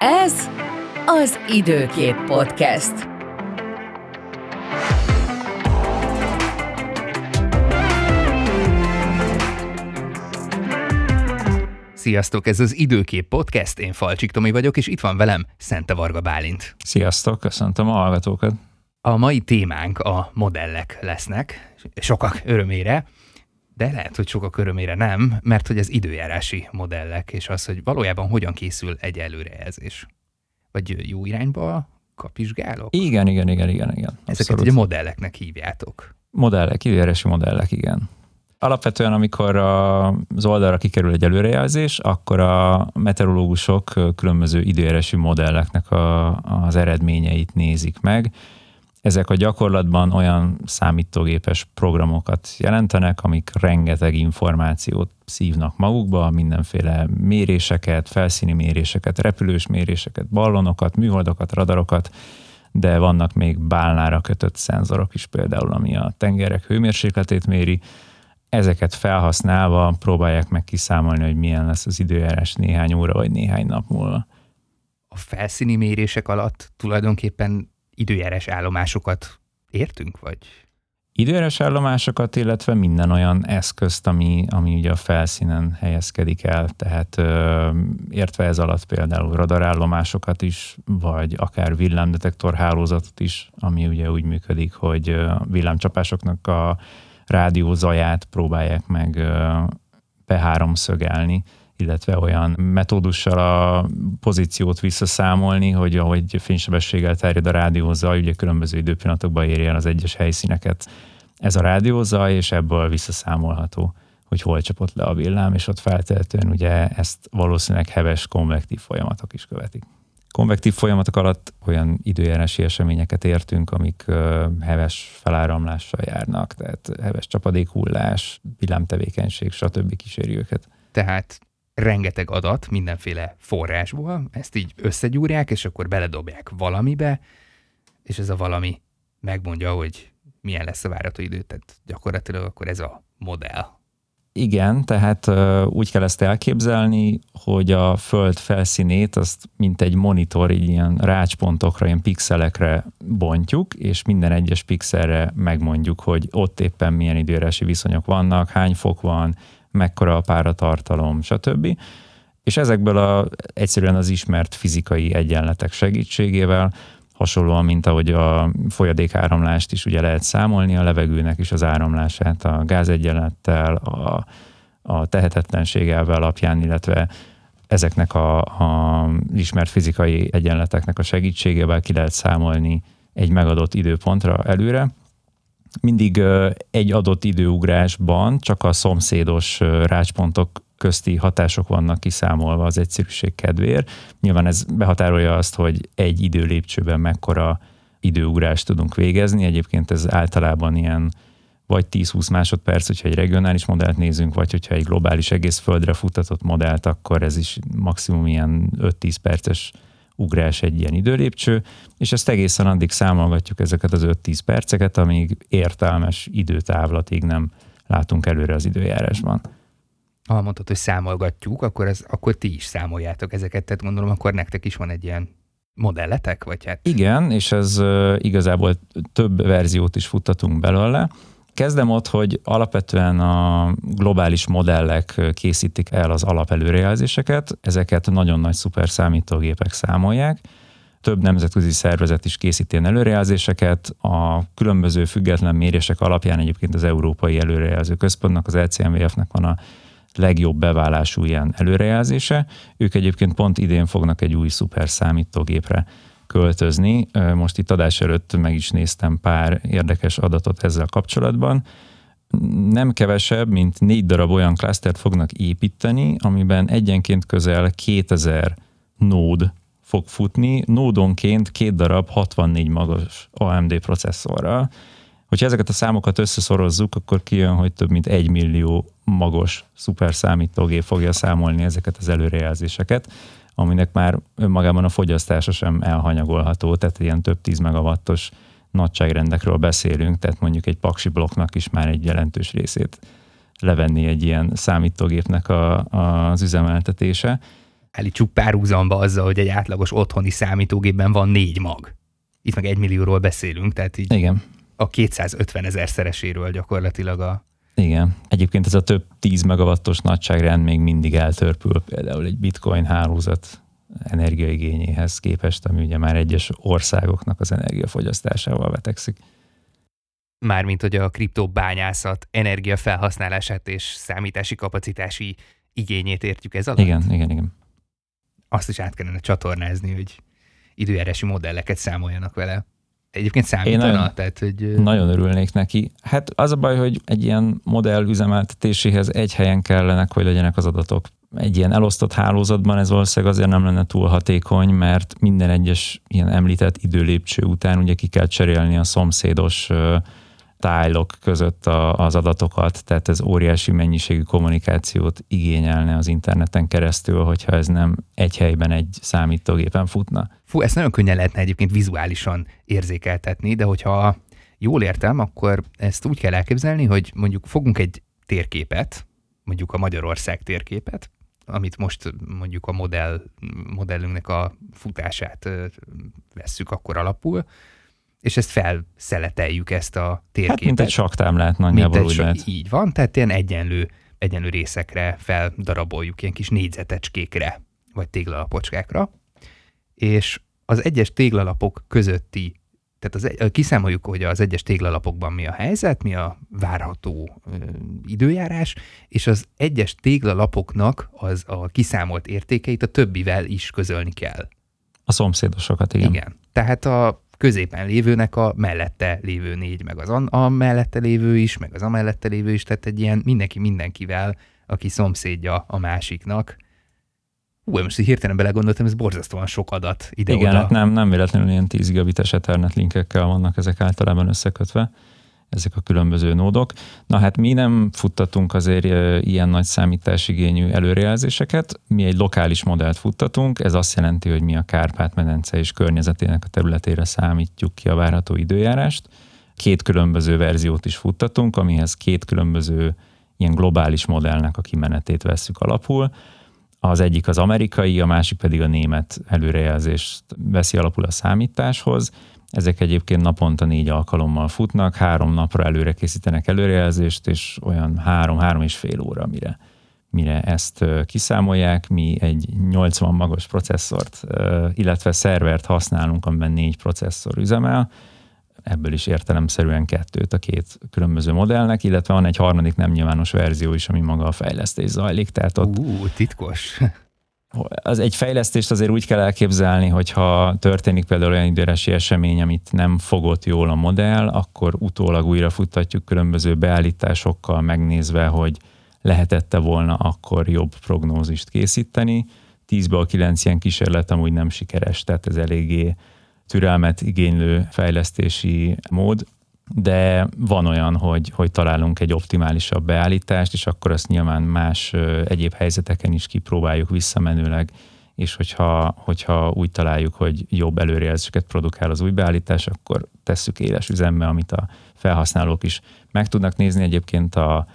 Ez az Időkép Podcast. Sziasztok, ez az Időkép Podcast, én Falcsik Tomi vagyok, és itt van velem Szente Varga Bálint. Sziasztok, köszöntöm a hallgatókat. A mai témánk a modellek lesznek, sokak örömére, de lehet, hogy sokak örömére nem, mert hogy az időjárási modellek, és az, hogy valójában hogyan készül egy előrejelzés. Vagy jó irányba kapizsgálok? Igen, igen, igen, igen, igen. Ezeket Abszolút. ugye modelleknek hívjátok. Modellek, időjárási modellek, igen. Alapvetően, amikor az oldalra kikerül egy előrejelzés, akkor a meteorológusok különböző időjárási modelleknek a, az eredményeit nézik meg, ezek a gyakorlatban olyan számítógépes programokat jelentenek, amik rengeteg információt szívnak magukba, mindenféle méréseket, felszíni méréseket, repülős méréseket, ballonokat, műholdakat, radarokat, de vannak még bálnára kötött szenzorok is például, ami a tengerek hőmérsékletét méri. Ezeket felhasználva próbálják meg kiszámolni, hogy milyen lesz az időjárás néhány óra vagy néhány nap múlva. A felszíni mérések alatt tulajdonképpen időjárás állomásokat értünk, vagy? Időjárás állomásokat, illetve minden olyan eszközt, ami, ami ugye a felszínen helyezkedik el, tehát ö, értve ez alatt például radarállomásokat is, vagy akár villámdetektor hálózatot is, ami ugye úgy működik, hogy villámcsapásoknak a rádió zaját próbálják meg beháromszögelni, illetve olyan metódussal a pozíciót visszaszámolni, hogy ahogy fénysebességgel terjed a rádiózaj, ugye különböző időpillanatokban érje el az egyes helyszíneket. Ez a rádiózaj, és ebből visszaszámolható, hogy hol csapott le a villám, és ott feltehetően ugye ezt valószínűleg heves konvektív folyamatok is követik. Konvektív folyamatok alatt olyan időjárási eseményeket értünk, amik heves feláramlással járnak, tehát heves csapadékhullás, villámtevékenység, stb. kíséri őket. Tehát rengeteg adat mindenféle forrásból, ezt így összegyúrják, és akkor beledobják valamibe, és ez a valami megmondja, hogy milyen lesz a várható idő, tehát gyakorlatilag akkor ez a modell. Igen, tehát úgy kell ezt elképzelni, hogy a föld felszínét azt mint egy monitor, így ilyen rácspontokra, ilyen pixelekre bontjuk, és minden egyes pixelre megmondjuk, hogy ott éppen milyen időjárási viszonyok vannak, hány fok van, mekkora a páratartalom, stb. És ezekből a, egyszerűen az ismert fizikai egyenletek segítségével, hasonlóan, mint ahogy a folyadék áramlást is ugye lehet számolni, a levegőnek is az áramlását a gázegyenlettel, a, a tehetetlenség elve alapján, illetve ezeknek a, a ismert fizikai egyenleteknek a segítségével ki lehet számolni egy megadott időpontra előre, mindig egy adott időugrásban csak a szomszédos rácspontok közti hatások vannak kiszámolva az egyszerűség kedvéért. Nyilván ez behatárolja azt, hogy egy időlépcsőben mekkora időugrást tudunk végezni. Egyébként ez általában ilyen vagy 10-20 másodperc, hogyha egy regionális modellt nézünk, vagy hogyha egy globális egész földre futtatott modellt, akkor ez is maximum ilyen 5-10 perces ugrás egy ilyen időlépcső, és ezt egészen addig számolgatjuk ezeket az 5-10 perceket, amíg értelmes időtávlatig nem látunk előre az időjárásban. Ha mondtad, hogy számolgatjuk, akkor, ez, akkor ti is számoljátok ezeket, tehát gondolom, akkor nektek is van egy ilyen modelletek, vagy hát? Igen, és ez igazából több verziót is futtatunk belőle. Kezdem ott, hogy alapvetően a globális modellek készítik el az alapelőrejelzéseket, ezeket nagyon nagy szuper számítógépek számolják, több nemzetközi szervezet is készíti ilyen előrejelzéseket. A különböző független mérések alapján egyébként az Európai Előrejelző Központnak, az ECMWF-nek van a legjobb beválású ilyen előrejelzése. Ők egyébként pont idén fognak egy új szuper számítógépre költözni. Most itt adás előtt meg is néztem pár érdekes adatot ezzel kapcsolatban. Nem kevesebb, mint négy darab olyan klasztert fognak építeni, amiben egyenként közel 2000 nód fog futni, nódonként két darab 64 magas AMD processzorral. Hogyha ezeket a számokat összeszorozzuk, akkor kijön, hogy több mint egy millió magos szuper számítógép fogja számolni ezeket az előrejelzéseket aminek már önmagában a fogyasztása sem elhanyagolható, tehát ilyen több 10 megawattos nagyságrendekről beszélünk, tehát mondjuk egy paksi blokknak is már egy jelentős részét levenni egy ilyen számítógépnek a, a, az üzemeltetése. állítsuk párhuzamba azzal, hogy egy átlagos otthoni számítógépben van négy mag. Itt meg egy millióról beszélünk, tehát így Igen. a 250 ezer szereséről gyakorlatilag a... Igen. Egyébként ez a több 10 megawattos nagyságrend még mindig eltörpül például egy bitcoin hálózat energiaigényéhez képest, ami ugye már egyes országoknak az energiafogyasztásával vetekszik. Mármint, hogy a kriptobányászat energiafelhasználását és számítási kapacitási igényét értjük ez alatt? Igen, igen, igen. Azt is át kellene csatornázni, hogy időjárási modelleket számoljanak vele. Egyébként számítana? nagyon- tehát, hogy... Nagyon örülnék neki. Hát az a baj, hogy egy ilyen modell üzemeltetéséhez egy helyen kellenek, hogy legyenek az adatok. Egy ilyen elosztott hálózatban ez valószínűleg azért nem lenne túl hatékony, mert minden egyes ilyen említett időlépcső után ugye ki kell cserélni a szomszédos tájlok között a, az adatokat, tehát ez óriási mennyiségű kommunikációt igényelne az interneten keresztül, hogyha ez nem egy helyben egy számítógépen futna. Fú, ezt nagyon könnyen lehetne egyébként vizuálisan érzékeltetni, de hogyha jól értem, akkor ezt úgy kell elképzelni, hogy mondjuk fogunk egy térképet, mondjuk a Magyarország térképet, amit most mondjuk a modell, modellünknek a futását vesszük akkor alapul, és ezt felszeleteljük ezt a térképet. Hát mint egy saktámlát Mint nagyjából egy úgy so- lehet. Így van, tehát ilyen egyenlő, egyenlő részekre feldaraboljuk, ilyen kis négyzetecskékre, vagy téglalapocskákra, és az egyes téglalapok közötti, tehát az, kiszámoljuk, hogy az egyes téglalapokban mi a helyzet, mi a várható ö, időjárás, és az egyes téglalapoknak az a kiszámolt értékeit a többivel is közölni kell. A szomszédosokat, igen. Igen. Tehát a középen lévőnek a mellette lévő négy, meg az a mellette lévő is, meg az a mellette lévő is, tehát egy ilyen mindenki mindenkivel, aki szomszédja a másiknak. Hú, most hirtelen belegondoltam, ez borzasztóan sok adat ide-oda. Igen, hát nem, nem véletlenül ilyen 10 gigabites Ethernet linkekkel vannak ezek általában összekötve, ezek a különböző nódok. Na hát mi nem futtatunk azért ilyen nagy számításigényű előrejelzéseket, mi egy lokális modellt futtatunk, ez azt jelenti, hogy mi a Kárpát-medence és környezetének a területére számítjuk ki a várható időjárást. Két különböző verziót is futtatunk, amihez két különböző ilyen globális modellnek a kimenetét vesszük alapul. Az egyik az amerikai, a másik pedig a német előrejelzést veszi alapul a számításhoz. Ezek egyébként naponta négy alkalommal futnak, három napra előre készítenek előrejelzést, és olyan három-három és fél óra, mire, mire ezt kiszámolják. Mi egy 80 magos processzort, illetve szervert használunk, amiben négy processzor üzemel, ebből is értelemszerűen kettőt a két különböző modellnek, illetve van egy harmadik nem nyilvános verzió is, ami maga a fejlesztés zajlik, tehát ott Ú, titkos. Az egy fejlesztést azért úgy kell elképzelni, hogyha történik például olyan időjárási esemény, amit nem fogott jól a modell, akkor utólag újra futtatjuk különböző beállításokkal, megnézve, hogy lehetette volna akkor jobb prognózist készíteni. 10-ből 9 ilyen kísérlet amúgy nem sikeres, tehát ez eléggé türelmet igénylő fejlesztési mód, de van olyan, hogy, hogy találunk egy optimálisabb beállítást, és akkor azt nyilván más egyéb helyzeteken is kipróbáljuk visszamenőleg, és hogyha, hogyha úgy találjuk, hogy jobb előrejelzéseket produkál az új beállítás, akkor tesszük éles üzembe, amit a felhasználók is meg tudnak nézni. Egyébként a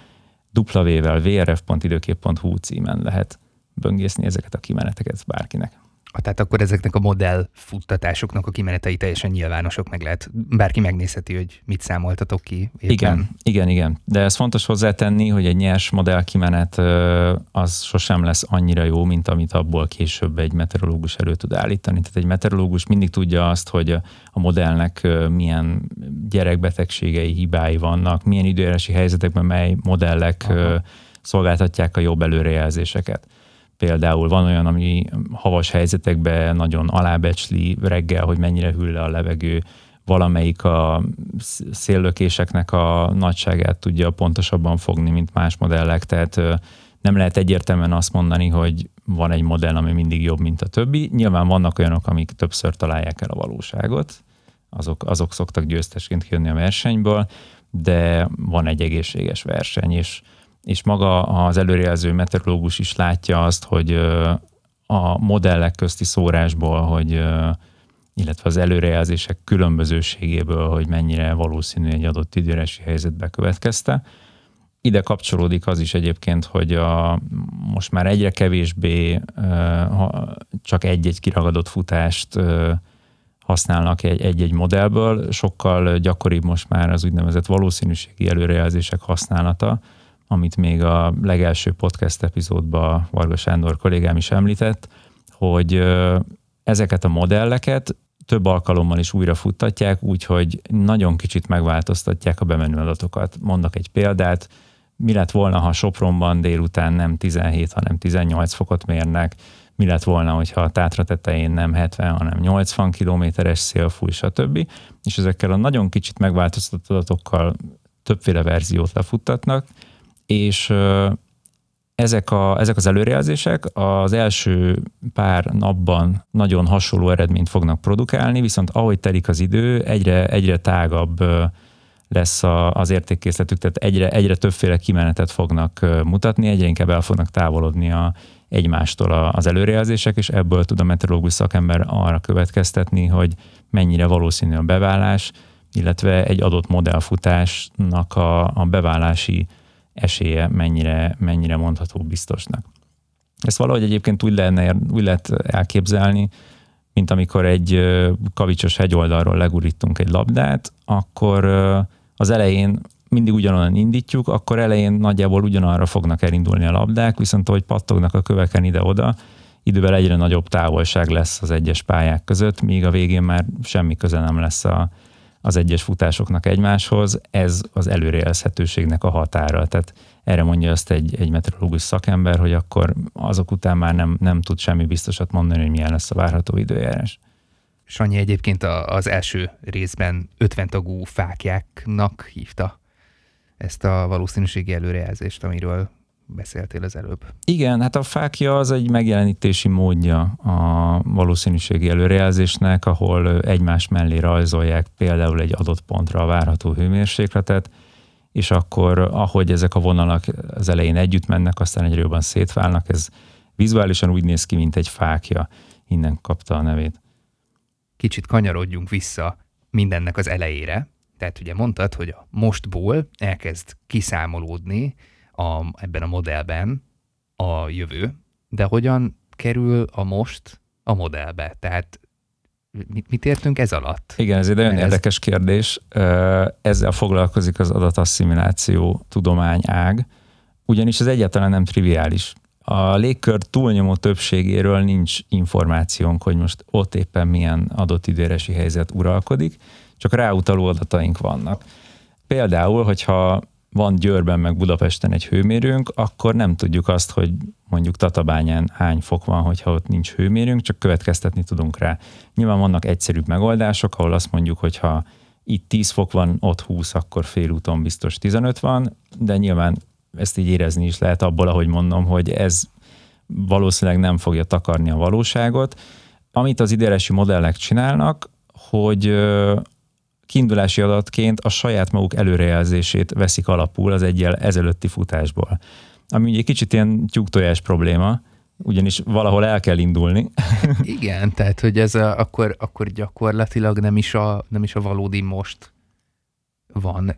W-vel vrf.időkép.hu címen lehet böngészni ezeket a kimeneteket bárkinek. Tehát akkor ezeknek a modell futtatásoknak a kimenetei teljesen nyilvánosok, meg lehet, bárki megnézheti, hogy mit számoltatok ki. Éppen. Igen, igen, igen. De ez fontos hozzátenni, hogy egy nyers modell kimenet az sosem lesz annyira jó, mint amit abból később egy meteorológus elő tud állítani. Tehát egy meteorológus mindig tudja azt, hogy a- modellnek milyen gyerekbetegségei, hibái vannak, milyen időjárási helyzetekben mely modellek Aha. szolgáltatják a jobb előrejelzéseket. Például van olyan, ami havas helyzetekben nagyon alábecsli reggel, hogy mennyire hűl le a levegő, valamelyik a sz- széllökéseknek a nagyságát tudja pontosabban fogni, mint más modellek, tehát nem lehet egyértelműen azt mondani, hogy van egy modell, ami mindig jobb, mint a többi. Nyilván vannak olyanok, amik többször találják el a valóságot, azok, azok szoktak győztesként kijönni a versenyből, de van egy egészséges verseny, és, és maga az előrejelző meteorológus is látja azt, hogy a modellek közti szórásból, hogy illetve az előrejelzések különbözőségéből, hogy mennyire valószínű egy adott időjárási helyzet bekövetkezte. ide kapcsolódik az is egyébként, hogy a, most már egyre kevésbé ha csak egy-egy kiragadott futást használnak egy-egy modellből, sokkal gyakoribb most már az úgynevezett valószínűségi előrejelzések használata, amit még a legelső podcast epizódban Varga Sándor kollégám is említett, hogy ezeket a modelleket több alkalommal is újra futtatják, úgyhogy nagyon kicsit megváltoztatják a bemenő adatokat. Mondok egy példát, mi lett volna, ha Sopronban délután nem 17, hanem 18 fokot mérnek, mi lett volna, hogyha a tátra tetején nem 70, hanem 80 kilométeres szél fúj, stb. És ezekkel a nagyon kicsit megváltoztatott adatokkal többféle verziót lefuttatnak, és ezek, a, ezek az előrejelzések az első pár napban nagyon hasonló eredményt fognak produkálni, viszont ahogy telik az idő, egyre, egyre tágabb lesz a, az értékkészletük, tehát egyre, egyre többféle kimenetet fognak mutatni, egyre inkább el fognak távolodni a, egymástól az előrejelzések, és ebből tud a meteorológus szakember arra következtetni, hogy mennyire valószínű a beválás, illetve egy adott modellfutásnak a, a bevállási esélye mennyire, mennyire mondható biztosnak. Ezt valahogy egyébként úgy, lenne, úgy lehet elképzelni, mint amikor egy kavicsos hegyoldalról legurítunk egy labdát, akkor az elején mindig ugyanolyan indítjuk, akkor elején nagyjából ugyanarra fognak elindulni a labdák, viszont ahogy pattognak a köveken ide-oda, idővel egyre nagyobb távolság lesz az egyes pályák között, míg a végén már semmi köze nem lesz a, az egyes futásoknak egymáshoz, ez az előrejelzhetőségnek a határa. Tehát erre mondja azt egy, egy meteorológus szakember, hogy akkor azok után már nem, nem tud semmi biztosat mondani, hogy milyen lesz a várható időjárás. Sanyi egyébként az első részben 50 tagú fákjáknak hívta ezt a valószínűségi előrejelzést, amiről beszéltél az előbb. Igen, hát a fákja az egy megjelenítési módja a valószínűségi előrejelzésnek, ahol egymás mellé rajzolják például egy adott pontra a várható hőmérsékletet, és akkor ahogy ezek a vonalak az elején együtt mennek, aztán egyre jobban szétválnak, ez vizuálisan úgy néz ki, mint egy fákja. Innen kapta a nevét. Kicsit kanyarodjunk vissza mindennek az elejére. Tehát ugye mondtad, hogy a mostból elkezd kiszámolódni a, ebben a modellben a jövő, de hogyan kerül a most a modellbe? Tehát mit, mit értünk ez alatt? Igen, ez egy nagyon ez... érdekes kérdés. Ezzel foglalkozik az adatasszimiláció tudományág, ugyanis ez egyáltalán nem triviális. A légkör túlnyomó többségéről nincs információnk, hogy most ott éppen milyen adott időresi helyzet uralkodik, csak ráutaló adataink vannak. Például, hogyha van Győrben meg Budapesten egy hőmérőnk, akkor nem tudjuk azt, hogy mondjuk Tatabányán hány fok van, hogyha ott nincs hőmérőnk, csak következtetni tudunk rá. Nyilván vannak egyszerűbb megoldások, ahol azt mondjuk, hogy ha itt 10 fok van, ott 20, akkor félúton biztos 15 van, de nyilván ezt így érezni is lehet abból, ahogy mondom, hogy ez valószínűleg nem fogja takarni a valóságot. Amit az időjárási modellek csinálnak, hogy kiindulási adatként a saját maguk előrejelzését veszik alapul az egyel ezelőtti futásból. Ami ugye kicsit ilyen tyúktojás probléma, ugyanis valahol el kell indulni. Igen, tehát hogy ez a, akkor, akkor gyakorlatilag nem is, a, nem is a valódi most van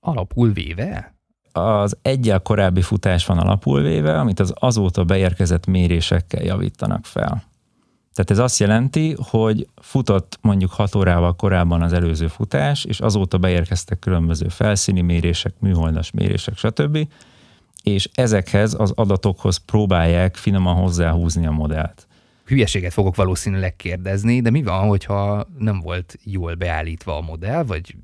alapul véve? Az egyel korábbi futás van alapul véve, amit az azóta beérkezett mérésekkel javítanak fel. Tehát ez azt jelenti, hogy futott mondjuk 6 órával korábban az előző futás, és azóta beérkeztek különböző felszíni mérések, műholdas mérések, stb. És ezekhez az adatokhoz próbálják finoman hozzáhúzni a modellt. Hülyeséget fogok valószínűleg kérdezni, de mi van, hogyha nem volt jól beállítva a modell, vagy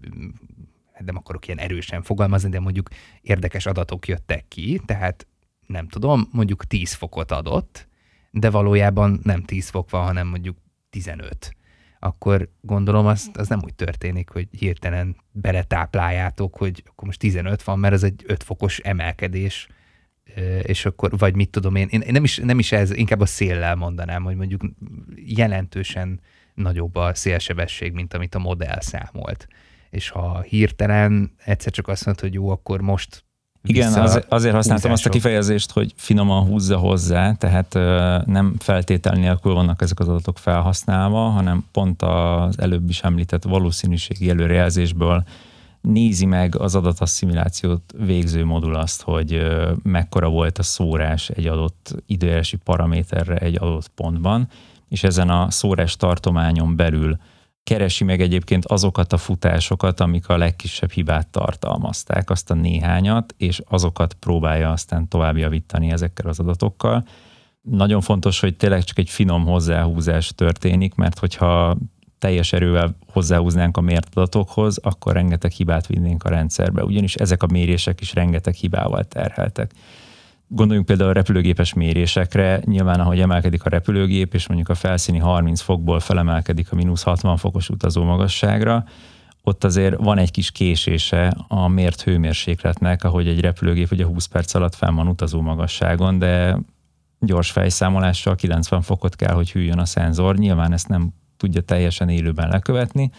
hát nem akarok ilyen erősen fogalmazni, de mondjuk érdekes adatok jöttek ki, tehát nem tudom, mondjuk 10 fokot adott, de valójában nem 10 fok van, hanem mondjuk 15 akkor gondolom az, az nem úgy történik, hogy hirtelen beletápláljátok, hogy akkor most 15 van, mert ez egy 5 fokos emelkedés, és akkor, vagy mit tudom én, én nem is, nem is ez, inkább a széllel mondanám, hogy mondjuk jelentősen nagyobb a szélsebesség, mint amit a modell számolt. És ha hirtelen egyszer csak azt mondod, hogy jó, akkor most igen, az, azért használtam azt a kifejezést, hogy finoman húzza hozzá, tehát nem feltétel nélkül vannak ezek az adatok felhasználva, hanem pont az előbb is említett valószínűségi előrejelzésből nézi meg az adatasszimilációt végző modul azt, hogy mekkora volt a szórás egy adott időjárási paraméterre egy adott pontban, és ezen a szórás tartományon belül keresi meg egyébként azokat a futásokat, amik a legkisebb hibát tartalmazták, azt a néhányat, és azokat próbálja aztán tovább javítani ezekkel az adatokkal. Nagyon fontos, hogy tényleg csak egy finom hozzáhúzás történik, mert hogyha teljes erővel hozzáhúznánk a mért adatokhoz, akkor rengeteg hibát vinnénk a rendszerbe, ugyanis ezek a mérések is rengeteg hibával terheltek. Gondoljunk például a repülőgépes mérésekre, nyilván ahogy emelkedik a repülőgép, és mondjuk a felszíni 30 fokból felemelkedik a mínusz 60 fokos utazó magasságra, ott azért van egy kis késése a mért hőmérsékletnek, ahogy egy repülőgép ugye 20 perc alatt fenn van utazó magasságon, de gyors fejszámolással 90 fokot kell, hogy hűljön a szenzor. Nyilván ezt nem tudja teljesen élőben lekövetni,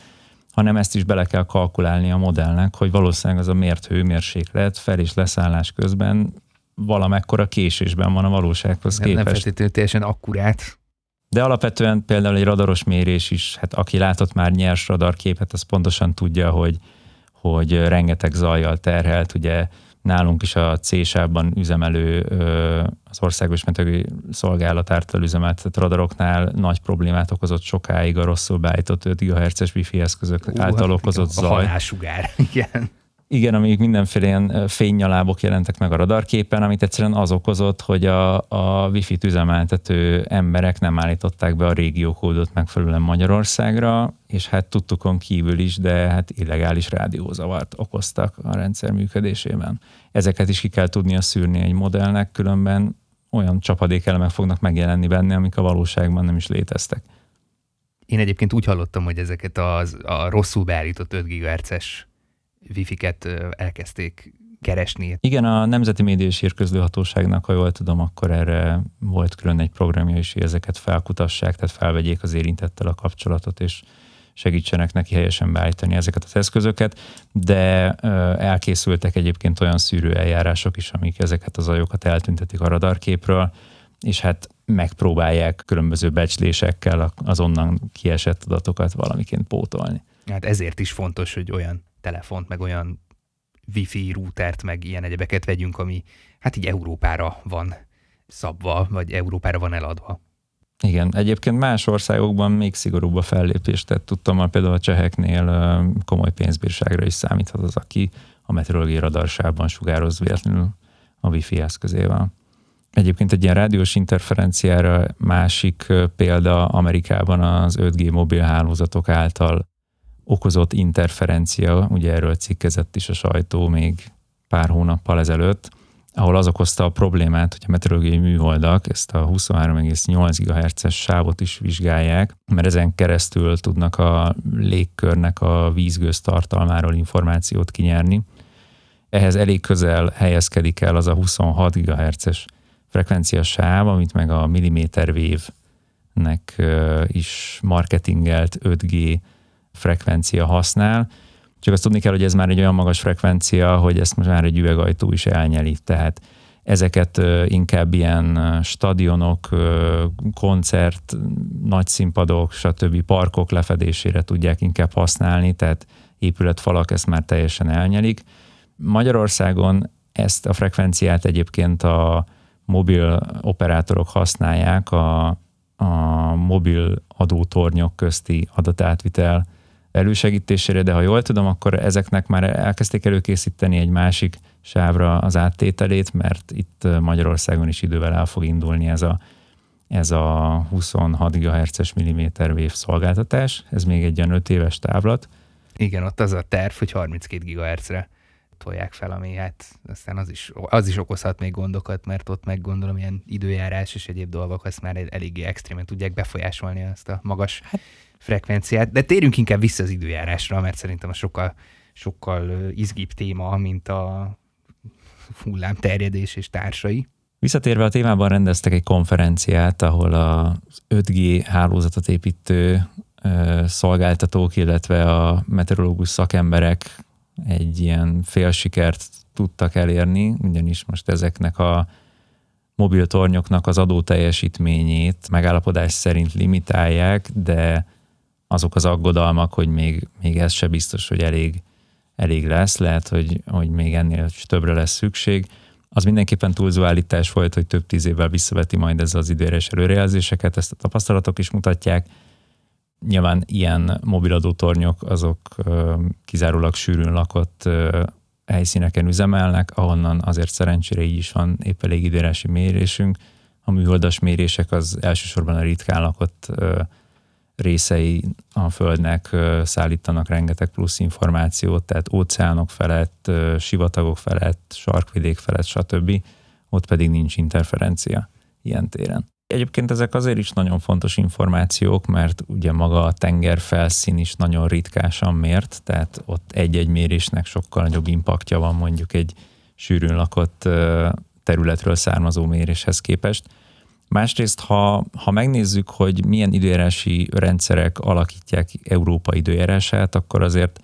hanem ezt is bele kell kalkulálni a modellnek, hogy valószínűleg az a mért hőmérséklet fel- és leszállás közben valamekkora késésben van a valósághoz nem, képest. Nem feltétlenül teljesen akkurát. De alapvetően például egy radaros mérés is, hát aki látott már nyers radarképet, az pontosan tudja, hogy, hogy rengeteg zajjal terhelt, ugye nálunk is a c üzemelő az országos mentői szolgálat által üzemeltetett radaroknál nagy problémát okozott sokáig a rosszul beállított 5 GHz-es wifi eszközök Ú, által hát okozott a zaj. A igen. Igen, amíg mindenféle ilyen fénynyalábok jelentek meg a radarképen, amit egyszerűen az okozott, hogy a, a wifi-t üzemeltető emberek nem állították be a régiókódot megfelelően Magyarországra, és hát tudtukon kívül is, de hát illegális rádiózavart okoztak a rendszer működésében. Ezeket is ki kell tudnia szűrni egy modellnek, különben olyan csapadékelemek fognak megjelenni benne, amik a valóságban nem is léteztek. Én egyébként úgy hallottam, hogy ezeket az, a rosszul beállított 5 GHz-es wifi-ket elkezdték keresni. Igen, a Nemzeti Média és Hírközlőhatóságnak, ha jól tudom, akkor erre volt külön egy programja is, hogy ezeket felkutassák, tehát felvegyék az érintettel a kapcsolatot, és segítsenek neki helyesen beállítani ezeket az eszközöket, de elkészültek egyébként olyan szűrő eljárások is, amik ezeket az ajokat eltüntetik a radarképről, és hát megpróbálják különböző becslésekkel az onnan kiesett adatokat valamiként pótolni. Hát ezért is fontos, hogy olyan telefont, meg olyan wifi routert, meg ilyen egyebeket vegyünk, ami hát így Európára van szabva, vagy Európára van eladva. Igen, egyébként más országokban még szigorúbb a fellépés, tehát tudtam, hogy például a cseheknél komoly pénzbírságra is számíthat az, aki a meteorológiai radarsában sugároz véletlenül a wifi eszközével. Egyébként egy ilyen rádiós interferenciára másik példa Amerikában az 5G mobil hálózatok által okozott interferencia, ugye erről cikkezett is a sajtó még pár hónappal ezelőtt, ahol az okozta a problémát, hogy a meteorológiai műholdak ezt a 23,8 GHz-es sávot is vizsgálják, mert ezen keresztül tudnak a légkörnek a vízgőz tartalmáról információt kinyerni. Ehhez elég közel helyezkedik el az a 26 GHz-es frekvencia sáv, amit meg a milliméter vévnek is marketingelt 5G frekvencia használ, csak azt tudni kell, hogy ez már egy olyan magas frekvencia, hogy ezt most már egy üvegajtó is elnyeli. Tehát ezeket inkább ilyen stadionok, koncert, nagy színpadok, stb. parkok lefedésére tudják inkább használni, tehát épületfalak ezt már teljesen elnyelik. Magyarországon ezt a frekvenciát egyébként a mobil operátorok használják a, a mobil adótornyok közti adatátvitel elősegítésére, de ha jól tudom, akkor ezeknek már elkezdték előkészíteni egy másik sávra az áttételét, mert itt Magyarországon is idővel el fog indulni ez a, ez a 26 GHz-es milliméter wave szolgáltatás. Ez még egy olyan 5 éves távlat. Igen, ott az a terv, hogy 32 GHz-re tolják fel, ami hát aztán az is, az is okozhat még gondokat, mert ott meg gondolom ilyen időjárás és egyéb dolgok azt már eléggé extrémen tudják befolyásolni azt a magas hát frekvenciát, de térjünk inkább vissza az időjárásra, mert szerintem a sokkal, sokkal izgibb téma, mint a hullámterjedés és társai. Visszatérve a témában rendeztek egy konferenciát, ahol az 5G hálózatot építő szolgáltatók, illetve a meteorológus szakemberek egy ilyen félsikert tudtak elérni, ugyanis most ezeknek a mobil tornyoknak az adó teljesítményét megállapodás szerint limitálják, de azok az aggodalmak, hogy még, még ez se biztos, hogy elég elég lesz, lehet, hogy, hogy még ennél többre lesz szükség. Az mindenképpen túlzó állítás volt, hogy több tíz évvel visszaveti majd ez az időres előrejelzéseket, ezt a tapasztalatok is mutatják. Nyilván ilyen mobiladótornyok azok kizárólag sűrűn lakott helyszíneken üzemelnek, ahonnan azért szerencsére így is van épp elég időjárási mérésünk. A műholdas mérések az elsősorban a ritkán lakott részei a Földnek szállítanak rengeteg plusz információt, tehát óceánok felett, sivatagok felett, sarkvidék felett, stb. Ott pedig nincs interferencia ilyen téren. Egyébként ezek azért is nagyon fontos információk, mert ugye maga a tenger felszín is nagyon ritkásan mért, tehát ott egy-egy mérésnek sokkal nagyobb impaktja van mondjuk egy sűrűn lakott területről származó méréshez képest. Másrészt, ha, ha megnézzük, hogy milyen időjárási rendszerek alakítják Európa időjárását, akkor azért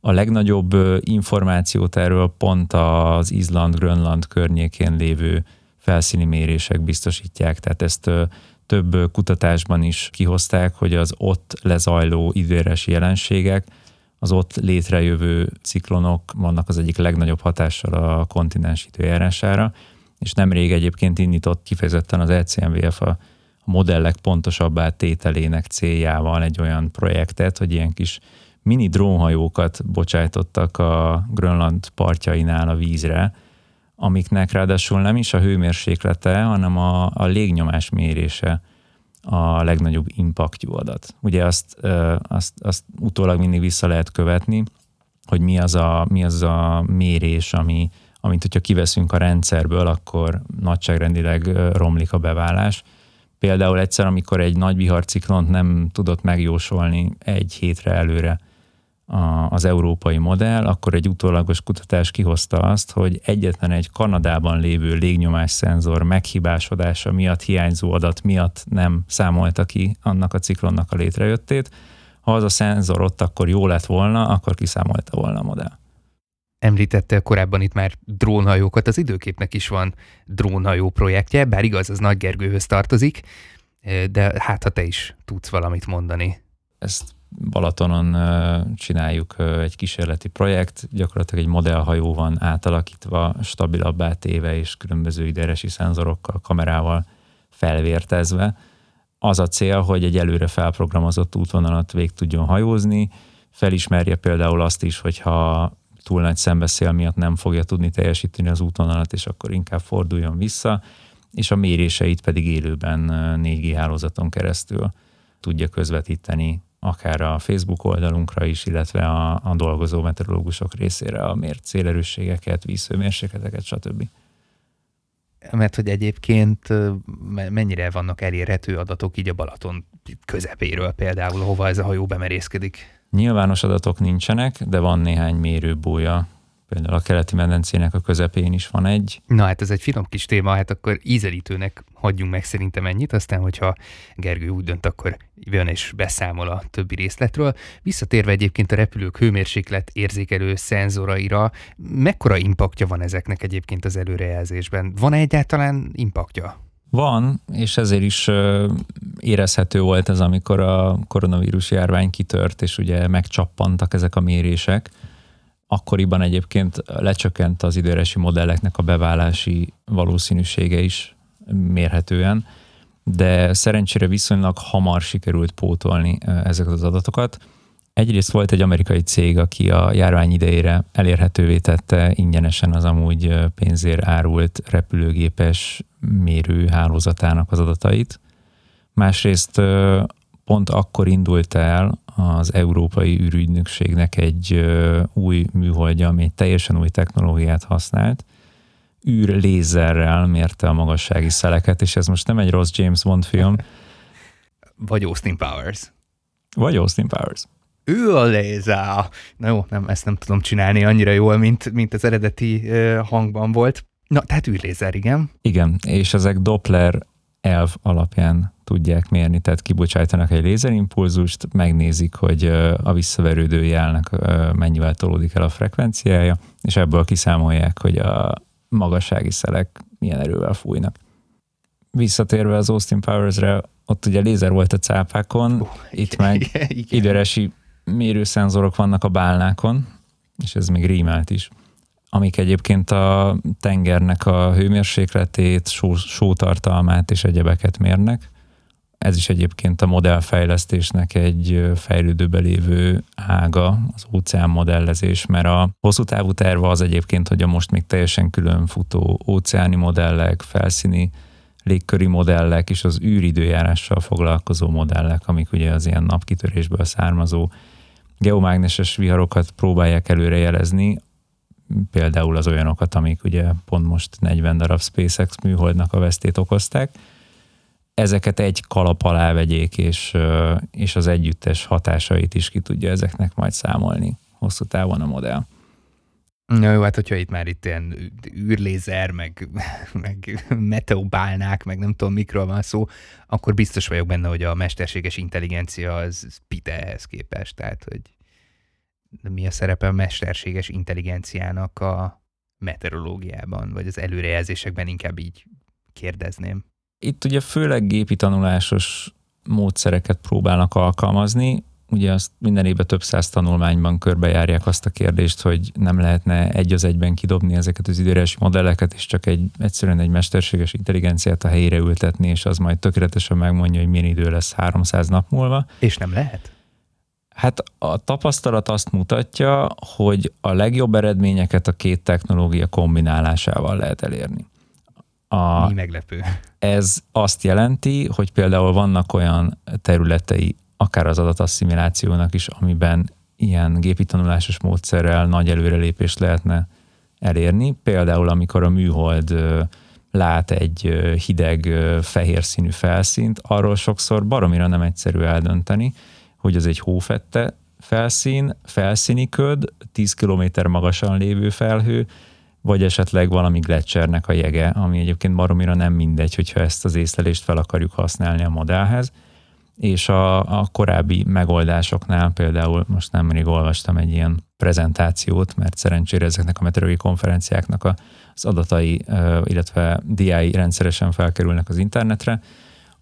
a legnagyobb információt erről pont az Izland-Grönland környékén lévő felszíni mérések biztosítják. Tehát ezt több kutatásban is kihozták, hogy az ott lezajló időjárási jelenségek, az ott létrejövő ciklonok vannak az egyik legnagyobb hatással a kontinens időjárására, és nemrég egyébként indított kifejezetten az ECMVF a modellek pontosabb tételének céljával egy olyan projektet, hogy ilyen kis mini drónhajókat bocsájtottak a Grönland partjainál a vízre, amiknek ráadásul nem is a hőmérséklete, hanem a, a légnyomás mérése a legnagyobb impaktjú adat. Ugye azt, azt, azt utólag mindig vissza lehet követni, hogy mi az a, mi az a mérés, ami, amit hogyha kiveszünk a rendszerből, akkor nagyságrendileg romlik a beválás. Például egyszer, amikor egy nagy viharciklont nem tudott megjósolni egy hétre előre az európai modell, akkor egy utólagos kutatás kihozta azt, hogy egyetlen egy Kanadában lévő légnyomás szenzor meghibásodása miatt, hiányzó adat miatt nem számolta ki annak a ciklonnak a létrejöttét. Ha az a szenzor ott akkor jó lett volna, akkor kiszámolta volna a modell. Említette korábban itt már drónhajókat, az időképnek is van drónhajó projektje, bár igaz, az Nagy Gergőhöz tartozik, de hát ha te is tudsz valamit mondani. Ezt Balatonon csináljuk egy kísérleti projekt, gyakorlatilag egy modellhajó van átalakítva, stabilabbá téve és különböző időresi szenzorokkal, kamerával felvértezve. Az a cél, hogy egy előre felprogramozott útvonalat vég tudjon hajózni, felismerje például azt is, hogyha túl nagy szembeszél miatt nem fogja tudni teljesíteni az útvonalat, és akkor inkább forduljon vissza, és a méréseit pedig élőben 4G hálózaton keresztül tudja közvetíteni akár a Facebook oldalunkra is, illetve a, a dolgozó meteorológusok részére a mért célerősségeket, vízhőmérsékleteket, stb. Mert hogy egyébként mennyire vannak elérhető adatok így a Balaton közepéről például, hova ez a hajó bemerészkedik? Nyilvános adatok nincsenek, de van néhány mérőbója Például a keleti medencének a közepén is van egy. Na hát ez egy finom kis téma, hát akkor ízelítőnek hagyjunk meg szerintem ennyit, aztán hogyha Gergő úgy dönt, akkor jön és beszámol a többi részletről. Visszatérve egyébként a repülők hőmérséklet érzékelő szenzoraira, mekkora impaktja van ezeknek egyébként az előrejelzésben? Van-e egyáltalán impaktja? Van, és ezért is érezhető volt ez, amikor a koronavírus járvány kitört, és ugye megcsappantak ezek a mérések Akkoriban egyébként lecsökkent az időresi modelleknek a beválási valószínűsége is mérhetően, de szerencsére viszonylag hamar sikerült pótolni ezeket az adatokat. Egyrészt volt egy amerikai cég, aki a járvány idejére elérhetővé tette ingyenesen az amúgy pénzért árult repülőgépes mérő hálózatának az adatait. Másrészt pont akkor indult el az Európai űrügynökségnek egy új műholdja, ami egy teljesen új technológiát használt, űr lézerrel mérte a magassági szeleket, és ez most nem egy rossz James Bond film. Vagy Austin Powers. Vagy Austin Powers. Ő a lézer. Na jó, nem, ezt nem tudom csinálni annyira jól, mint, mint az eredeti hangban volt. Na, tehát űrlézer, igen. Igen, és ezek Doppler elv alapján tudják mérni, tehát kibocsájtanak egy lézerimpulzust, megnézik, hogy a visszaverődő jelnek mennyivel tolódik el a frekvenciája, és ebből kiszámolják, hogy a magassági szelek milyen erővel fújnak. Visszatérve az Austin Powers-re, ott ugye lézer volt a cápákon, uh, itt meg időresi mérőszenzorok vannak a bálnákon, és ez még rímelt is, amik egyébként a tengernek a hőmérsékletét, só, sótartalmát és egyebeket mérnek. Ez is egyébként a modellfejlesztésnek egy fejlődőbe lévő ága, az óceán modellezés, mert a hosszú távú terve az egyébként, hogy a most még teljesen külön futó óceáni modellek, felszíni légköri modellek és az űridőjárással foglalkozó modellek, amik ugye az ilyen napkitörésből származó geomágneses viharokat próbálják előrejelezni, például az olyanokat, amik ugye pont most 40 darab SpaceX műholdnak a vesztét okozták, ezeket egy kalap alá vegyék, és, és az együttes hatásait is ki tudja ezeknek majd számolni hosszú távon a modell. Na jó, hát hogyha itt már itt ilyen űrlézer, meg, meg meteobálnák, meg nem tudom mikről van szó, akkor biztos vagyok benne, hogy a mesterséges intelligencia az pite ehhez képest. Tehát, hogy mi a szerepe a mesterséges intelligenciának a meteorológiában, vagy az előrejelzésekben inkább így kérdezném. Itt ugye főleg gépi tanulásos módszereket próbálnak alkalmazni, ugye azt minden évben több száz tanulmányban körbejárják azt a kérdést, hogy nem lehetne egy az egyben kidobni ezeket az időjárási modelleket, és csak egy, egyszerűen egy mesterséges intelligenciát a helyére ültetni, és az majd tökéletesen megmondja, hogy milyen idő lesz 300 nap múlva. És nem lehet? Hát a tapasztalat azt mutatja, hogy a legjobb eredményeket a két technológia kombinálásával lehet elérni. A, Mi meglepő. Ez azt jelenti, hogy például vannak olyan területei akár az adatasszimilációnak is, amiben ilyen gépi tanulásos módszerrel nagy előrelépést lehetne elérni. Például, amikor a műhold lát egy hideg, fehér színű felszínt, arról sokszor baromira nem egyszerű eldönteni, hogy az egy hófette felszín, felszíni köd, 10 km magasan lévő felhő, vagy esetleg valami gletszernek a jege, ami egyébként baromira nem mindegy, hogyha ezt az észlelést fel akarjuk használni a modellhez és a, a korábbi megoldásoknál például most nemrég olvastam egy ilyen prezentációt, mert szerencsére ezeknek a meteorológiai konferenciáknak az adatai, illetve diái rendszeresen felkerülnek az internetre.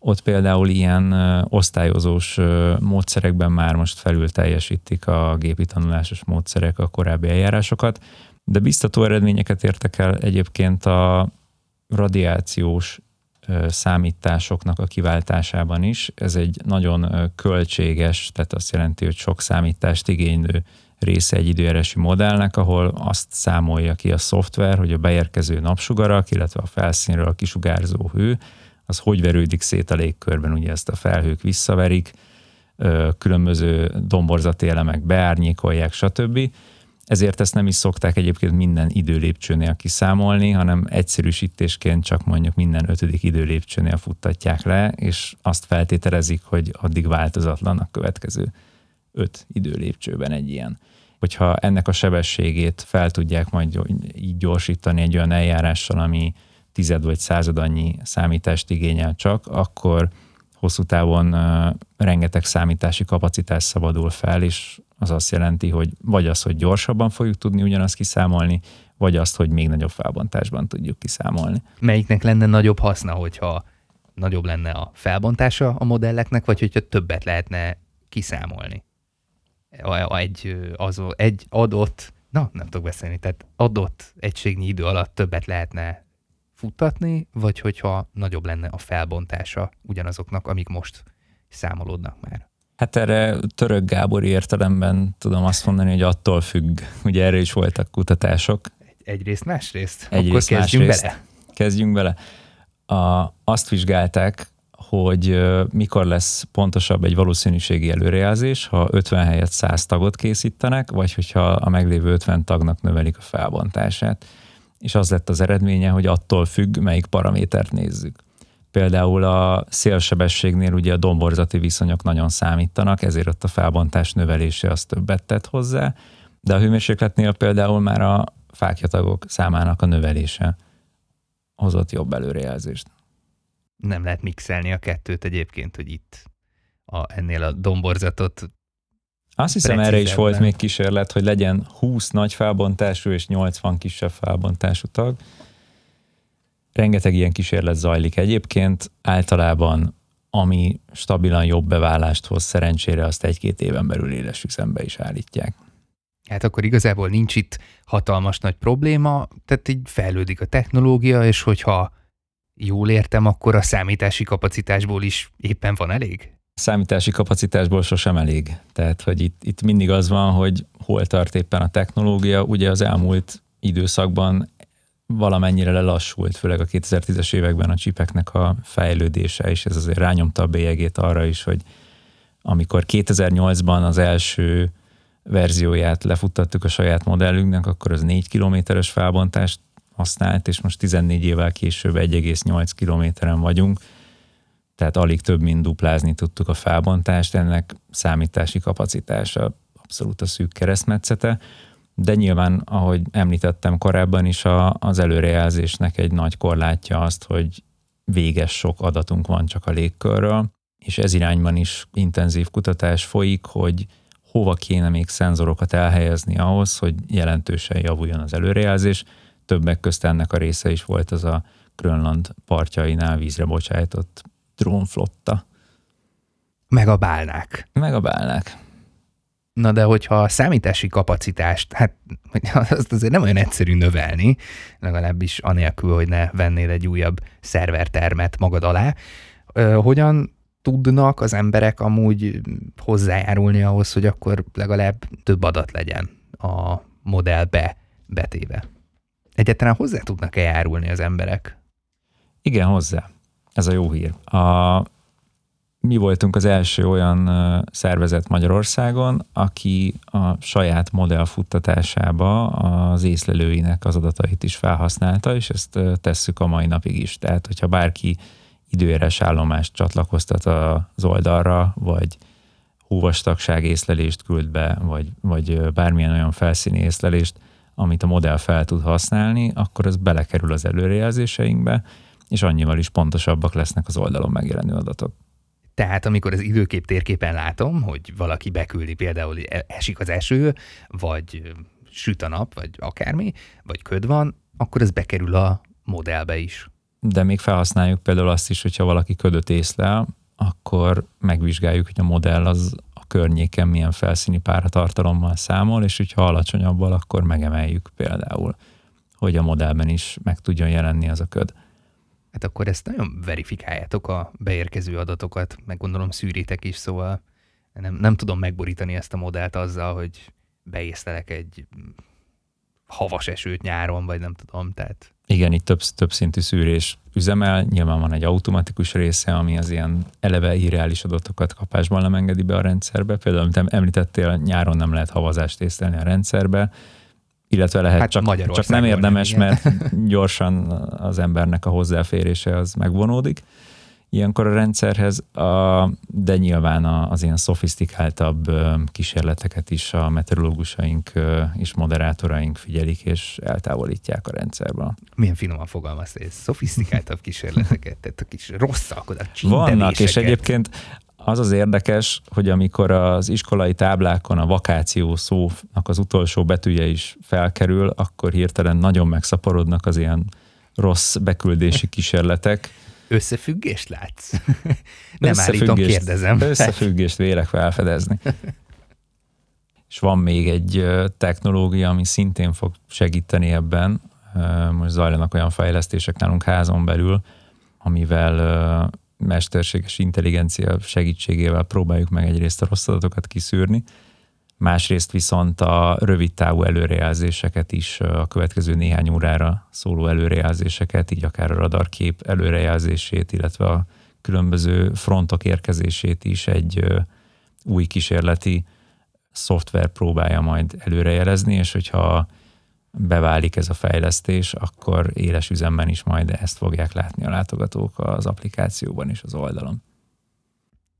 Ott például ilyen osztályozós módszerekben már most felül teljesítik a gépi tanulásos módszerek a korábbi eljárásokat, de biztató eredményeket értek el egyébként a radiációs számításoknak a kiváltásában is. Ez egy nagyon költséges, tehát azt jelenti, hogy sok számítást igénylő része egy időjárási modellnek, ahol azt számolja ki a szoftver, hogy a beérkező napsugarak, illetve a felszínről a kisugárzó hő, az hogy verődik szét a légkörben, ugye ezt a felhők visszaverik, különböző domborzati elemek beárnyékolják, stb ezért ezt nem is szokták egyébként minden időlépcsőnél kiszámolni, hanem egyszerűsítésként csak mondjuk minden ötödik időlépcsőnél futtatják le, és azt feltételezik, hogy addig változatlan a következő öt időlépcsőben egy ilyen. Hogyha ennek a sebességét fel tudják majd így gyorsítani egy olyan eljárással, ami tized vagy század annyi számítást igényel csak, akkor hosszú távon rengeteg számítási kapacitás szabadul fel, és az azt jelenti, hogy vagy az, hogy gyorsabban fogjuk tudni ugyanazt kiszámolni, vagy azt, hogy még nagyobb felbontásban tudjuk kiszámolni. Melyiknek lenne nagyobb haszna, hogyha nagyobb lenne a felbontása a modelleknek, vagy hogyha többet lehetne kiszámolni? Egy, az, egy adott, na nem tudok beszélni, tehát adott egységnyi idő alatt többet lehetne futtatni, vagy hogyha nagyobb lenne a felbontása ugyanazoknak, amik most számolódnak már. Hát erre török Gábori értelemben tudom azt mondani, hogy attól függ. Ugye erre is voltak kutatások. Egy, egyrészt, másrészt? Egyrészt, Akkor kezdjünk másrészt. bele. Kezdjünk bele. A, azt vizsgálták, hogy mikor lesz pontosabb egy valószínűségi előrejelzés, ha 50 helyett 100 tagot készítenek, vagy hogyha a meglévő 50 tagnak növelik a felbontását. És az lett az eredménye, hogy attól függ, melyik paramétert nézzük. Például a szélsebességnél ugye a domborzati viszonyok nagyon számítanak, ezért ott a felbontás növelése az többet tett hozzá, de a hőmérsékletnél például már a fákjatagok számának a növelése hozott jobb előrejelzést. Nem lehet mixelni a kettőt egyébként, hogy itt a, ennél a domborzatot azt hiszem erre is volt még kísérlet, hogy legyen 20 nagy felbontású és 80 kisebb felbontású tag, Rengeteg ilyen kísérlet zajlik egyébként, általában ami stabilan jobb beválást hoz, szerencsére azt egy-két éven belül éles üzembe is állítják. Hát akkor igazából nincs itt hatalmas nagy probléma, tehát így fejlődik a technológia, és hogyha jól értem, akkor a számítási kapacitásból is éppen van elég? Számítási kapacitásból sosem elég. Tehát, hogy itt, itt mindig az van, hogy hol tart éppen a technológia. Ugye az elmúlt időszakban valamennyire lelassult, főleg a 2010-es években a csipeknek a fejlődése, és ez azért rányomta a bélyegét arra is, hogy amikor 2008-ban az első verzióját lefuttattuk a saját modellünknek, akkor az 4 kilométeres felbontást használt, és most 14 évvel később 1,8 kilométeren vagyunk, tehát alig több, mint duplázni tudtuk a felbontást, ennek számítási kapacitása abszolút a szűk keresztmetszete, de nyilván, ahogy említettem korábban is, a, az előrejelzésnek egy nagy korlátja azt, hogy véges sok adatunk van csak a légkörről, és ez irányban is intenzív kutatás folyik, hogy hova kéne még szenzorokat elhelyezni ahhoz, hogy jelentősen javuljon az előrejelzés. Többek közt ennek a része is volt az a Grönland partjainál vízre bocsájtott drónflotta. Meg a bálnák. Meg a bálnák. Na de hogyha a számítási kapacitást, hát azt azért nem olyan egyszerű növelni, legalábbis anélkül, hogy ne vennél egy újabb szervertermet magad alá, hogyan tudnak az emberek amúgy hozzájárulni ahhoz, hogy akkor legalább több adat legyen a modellbe betéve? Egyáltalán hozzá tudnak-e járulni az emberek? Igen, hozzá. Ez a jó hír. A, mi voltunk az első olyan szervezet Magyarországon, aki a saját modell futtatásába az észlelőinek az adatait is felhasználta, és ezt tesszük a mai napig is. Tehát, hogyha bárki időéres állomást csatlakoztat az oldalra, vagy hóvastagság észlelést küld be, vagy, vagy bármilyen olyan felszíni észlelést, amit a modell fel tud használni, akkor ez belekerül az előrejelzéseinkbe, és annyival is pontosabbak lesznek az oldalon megjelenő adatok. Tehát amikor az időkép térképen látom, hogy valaki beküldi például esik az eső, vagy süt a nap, vagy akármi, vagy köd van, akkor ez bekerül a modellbe is. De még felhasználjuk például azt is, hogyha valaki ködöt észlel, akkor megvizsgáljuk, hogy a modell az a környéken milyen felszíni páratartalommal számol, és hogyha alacsonyabbal, akkor megemeljük például, hogy a modellben is meg tudjon jelenni az a köd hát akkor ezt nagyon verifikáljátok a beérkező adatokat, meg gondolom szűritek is, szóval nem, nem tudom megborítani ezt a modellt azzal, hogy beésztelek egy havas esőt nyáron, vagy nem tudom, tehát... Igen, itt több, több szintű szűrés üzemel, nyilván van egy automatikus része, ami az ilyen eleve irreális adatokat kapásban nem engedi be a rendszerbe. Például, amit említettél, nyáron nem lehet havazást észlelni a rendszerbe, illetve lehet, hát csak, csak nem érdemes, nem, mert gyorsan az embernek a hozzáférése az megvonódik. Ilyenkor a rendszerhez, de nyilván az ilyen szofisztikáltabb kísérleteket is a meteorológusaink és moderátoraink figyelik, és eltávolítják a rendszerből. Milyen finoman fogalmazta, ez szofisztikáltabb kísérleteket, tehát a kis rosszakodat, Vannak, és egyébként az az érdekes, hogy amikor az iskolai táblákon a vakáció szónak az utolsó betűje is felkerül, akkor hirtelen nagyon megszaporodnak az ilyen rossz beküldési kísérletek. Összefüggést látsz? Nem állítom, kérdezem. Összefüggést vélek felfedezni. És van még egy technológia, ami szintén fog segíteni ebben. Most zajlanak olyan fejlesztések nálunk házon belül, amivel mesterséges intelligencia segítségével próbáljuk meg egyrészt a rossz adatokat kiszűrni, másrészt viszont a rövid távú előrejelzéseket is, a következő néhány órára szóló előrejelzéseket, így akár a radarkép előrejelzését, illetve a különböző frontok érkezését is egy új kísérleti szoftver próbálja majd előrejelezni, és hogyha beválik ez a fejlesztés, akkor éles üzemben is majd ezt fogják látni a látogatók az applikációban és az oldalon.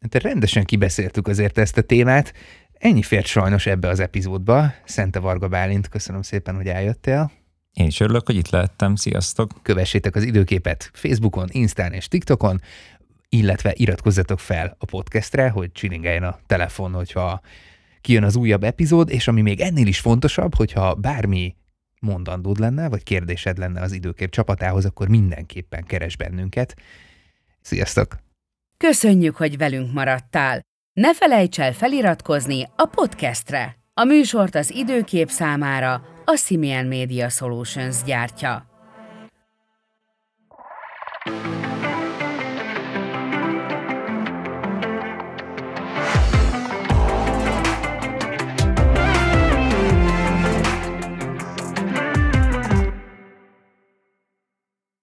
Hát rendesen kibeszéltük azért ezt a témát. Ennyi fért sajnos ebbe az epizódba. Szente Varga Bálint, köszönöm szépen, hogy eljöttél. Én is örülök, hogy itt lehettem. Sziasztok! Kövessétek az időképet Facebookon, Instán és TikTokon, illetve iratkozzatok fel a podcastre, hogy csilingeljen a telefon, hogyha kijön az újabb epizód, és ami még ennél is fontosabb, hogyha bármi mondandód lenne, vagy kérdésed lenne az időkép csapatához, akkor mindenképpen keres bennünket. Sziasztok! Köszönjük, hogy velünk maradtál! Ne felejts el feliratkozni a podcastre! A műsort az időkép számára a Simian Media Solutions gyártja. thank you